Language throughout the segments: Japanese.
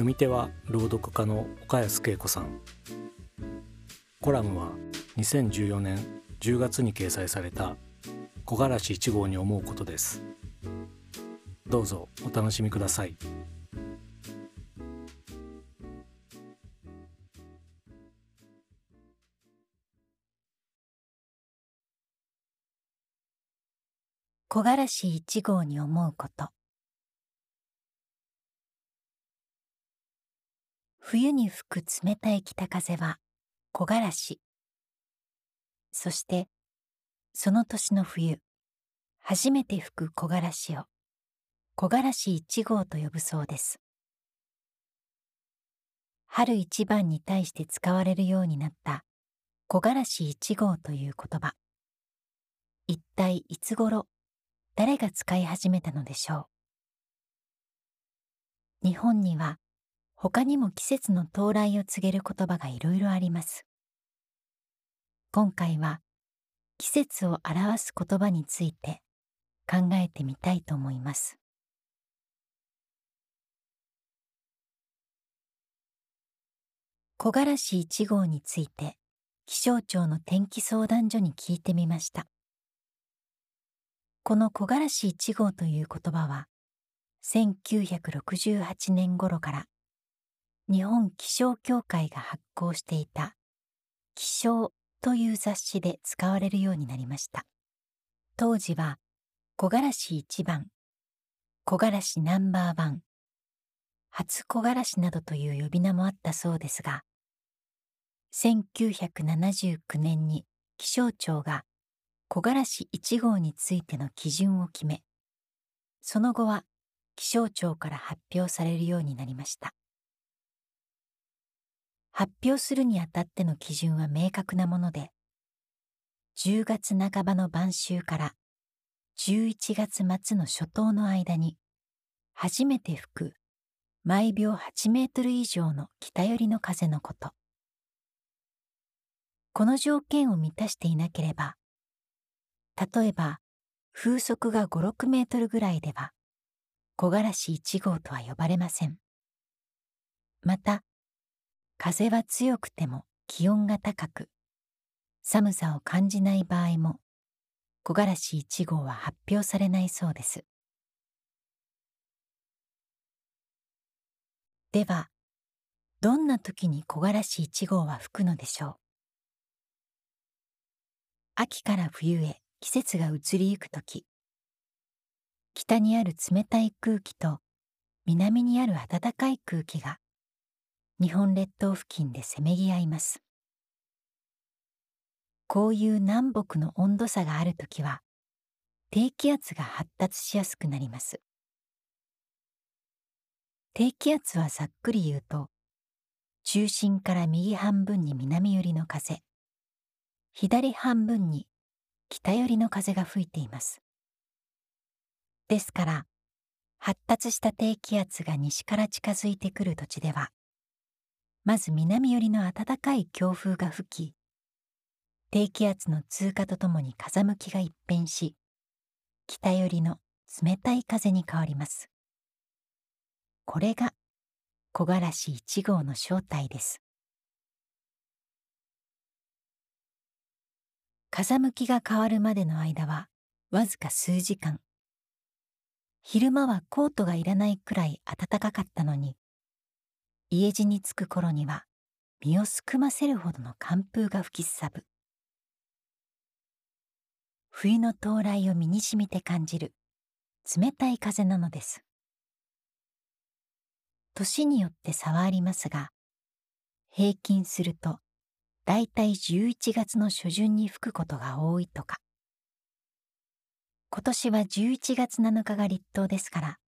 読み手は朗読家の岡安恵子さん。コラムは2014年10月に掲載された木枯らし1号に思うことです。どうぞお楽しみください。木枯らし一号に思うこと。冬に吹く冷たい北風は木枯らし。そしてその年の冬初めて吹く木枯らしを木枯らし一号と呼ぶそうです。春一番に対して使われるようになった木枯らし一号という言葉。一体いつ頃誰が使い始めたのでしょう。日本には他にも季節の到来を告げる言葉がいろいろあります。今回は季節を表す言葉について考えてみたいと思います。木枯らし1号について気象庁の天気相談所に聞いてみました。この木枯らし1号という言葉は1968年頃から日本気象協会が発行していた気象という雑誌で使われるようになりました。当時は木枯らし1番木枯らしナンバーワン初木枯らしなどという呼び名もあったそうですが1979年に気象庁が木枯らし1号についての基準を決めその後は気象庁から発表されるようになりました。発表するにあたっての基準は明確なもので10月半ばの晩秋から11月末の初冬の間に初めて吹く毎秒8メートル以上の北寄りの風のこと。この条件を満たしていなければ例えば風速が56メートルぐらいでは木枯らし1号とは呼ばれません。また風は強くても気温が高く寒さを感じない場合も木枯らし1号は発表されないそうです。ではどんな時に木枯らし1号は吹くのでしょう？秋から冬へ季節が移りゆく時北にある冷たい空気と南にある暖かい空気が日本列島付近でせめぎ合います。こういう南北の温度差がある時は低気圧が発達しやすくなります。低気圧はざっくり言うと中心から右半分に南寄りの風左半分に北寄りの風が吹いています。ですから発達した低気圧が西から近づいてくる土地ではまず南寄りの暖かい強風が吹き低気圧の通過とともに風向きが一変し北寄りの冷たい風に変わります。これが木枯らし1号の正体です。風向きが変わるまでの間はわずか数時間。昼間はコートがいらないくらい暖かかったのに家路に着く頃には身をすくませるほどの寒風が吹きすさぶ。冬の到来を身にしみて感じる冷たい風なのです。年によって差はありますが平均するとだいたい11月の初旬に吹くことが多いとか。今年は11月7日が立冬ですから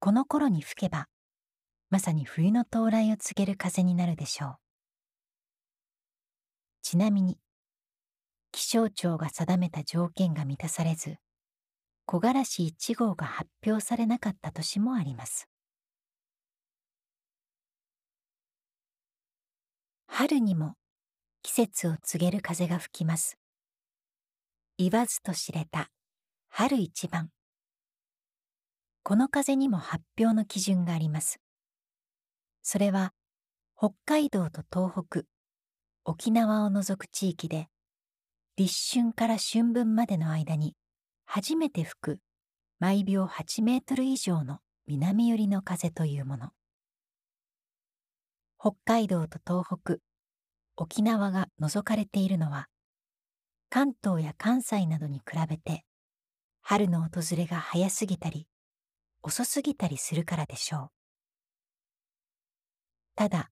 この頃に吹けばまさに冬の到来を告げる風になるでしょう。ちなみに気象庁が定めた条件が満たされず木枯らし1号が発表されなかった年もあります。春にも季節を告げる風が吹きます。言わずと知れた春一番。この風にも発表の基準があります。それは北海道と東北沖縄を除く地域で立春から春分までの間に初めて吹く毎秒8メートル以上の南寄りの風というもの。北海道と東北沖縄が除かれているのは関東や関西などに比べて春の訪れが早すぎたり遅すぎたりするからでしょう。ただ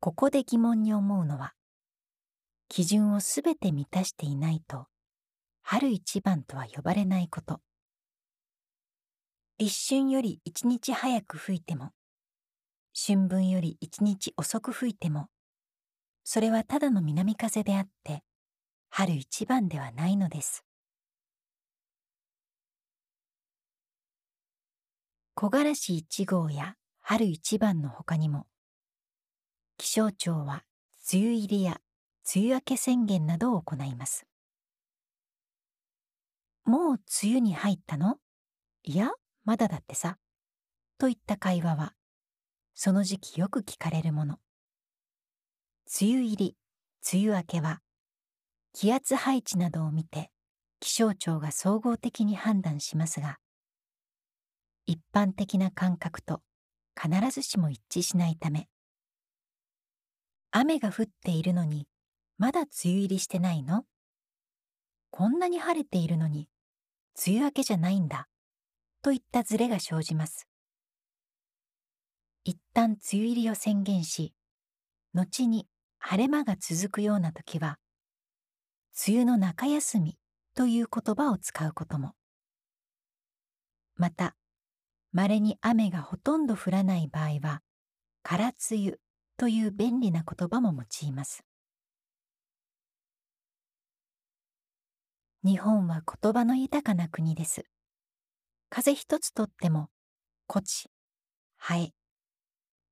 ここで疑問に思うのは基準をすべて満たしていないと春一番とは呼ばれないこと。立春より一日早く吹いても春分より一日遅く吹いてもそれはただの南風であって春一番ではないのです。木枯らし一号や春一番の他にも気象庁は梅雨入りや梅雨明け宣言などを行います。もう梅雨に入ったの？いやまだだってさ。といった会話はその時期よく聞かれるもの。梅雨入り梅雨明けは気圧配置などを見て気象庁が総合的に判断しますが一般的な感覚と必ずしも一致しないため雨が降っているのにまだ梅雨入りしてないの？こんなに晴れているのに梅雨明けじゃないんだといったズレが生じます。一旦梅雨入りを宣言し後に晴れ間が続くような時は梅雨の中休みという言葉を使うことも。また稀に雨がほとんど降らない場合は空梅雨という便利な言葉も用います。日本は言葉の豊かな国です。風一つとっても古地ハエ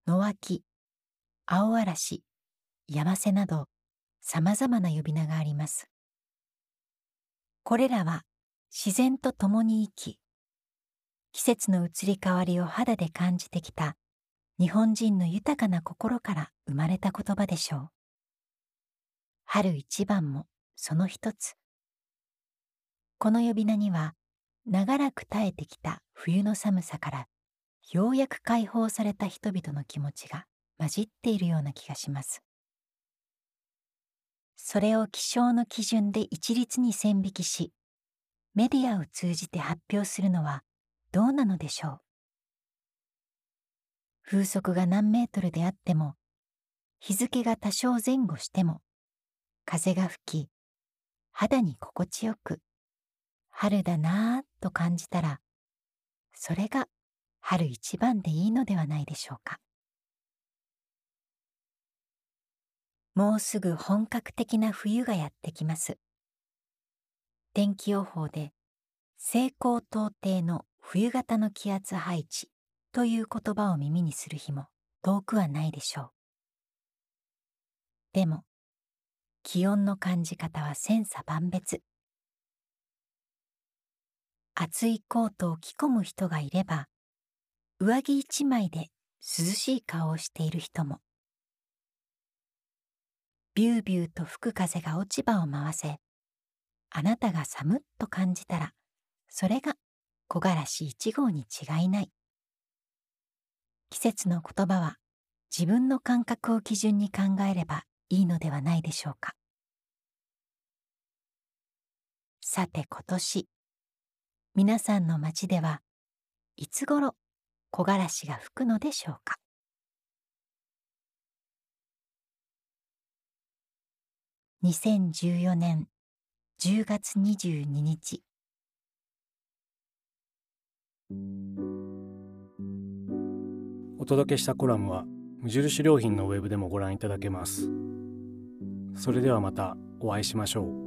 野脇青嵐山瀬など様々な呼び名があります。これらは自然と共に生き季節の移り変わりを肌で感じてきた日本人の豊かな心から生まれた言葉でしょう。春一番もその一つ。この呼び名には長らく耐えてきた冬の寒さからようやく解放された人々の気持ちが混じっているような気がします。それを気象の基準で一律に線引きし、メディアを通じて発表するのはどうなのでしょう風速が何メートルであっても日付が多少前後しても風が吹き肌に心地よく春だなぁと感じたらそれが春一番でいいのではないでしょうか。もうすぐ本格的な冬がやってきます。天気予報で西高東低の冬型の気圧配置。という言葉を耳にする日も遠くはないでしょう。でも気温の感じ方は千差万別。厚いコートを着込む人がいれば上着一枚で涼しい顔をしている人も。ビュービューと吹く風が落ち葉を回せあなたが寒っと感じたらそれが木枯らし一号に違いない。季節の言葉は自分の感覚を基準に考えればいいのではないでしょうか。さて今年皆さんの街ではいつ頃木枯らしが吹くのでしょうか。2014年10月22日。お届けしたコラムは無印良品のウェブでもご覧いただけます。それではまたお会いしましょう。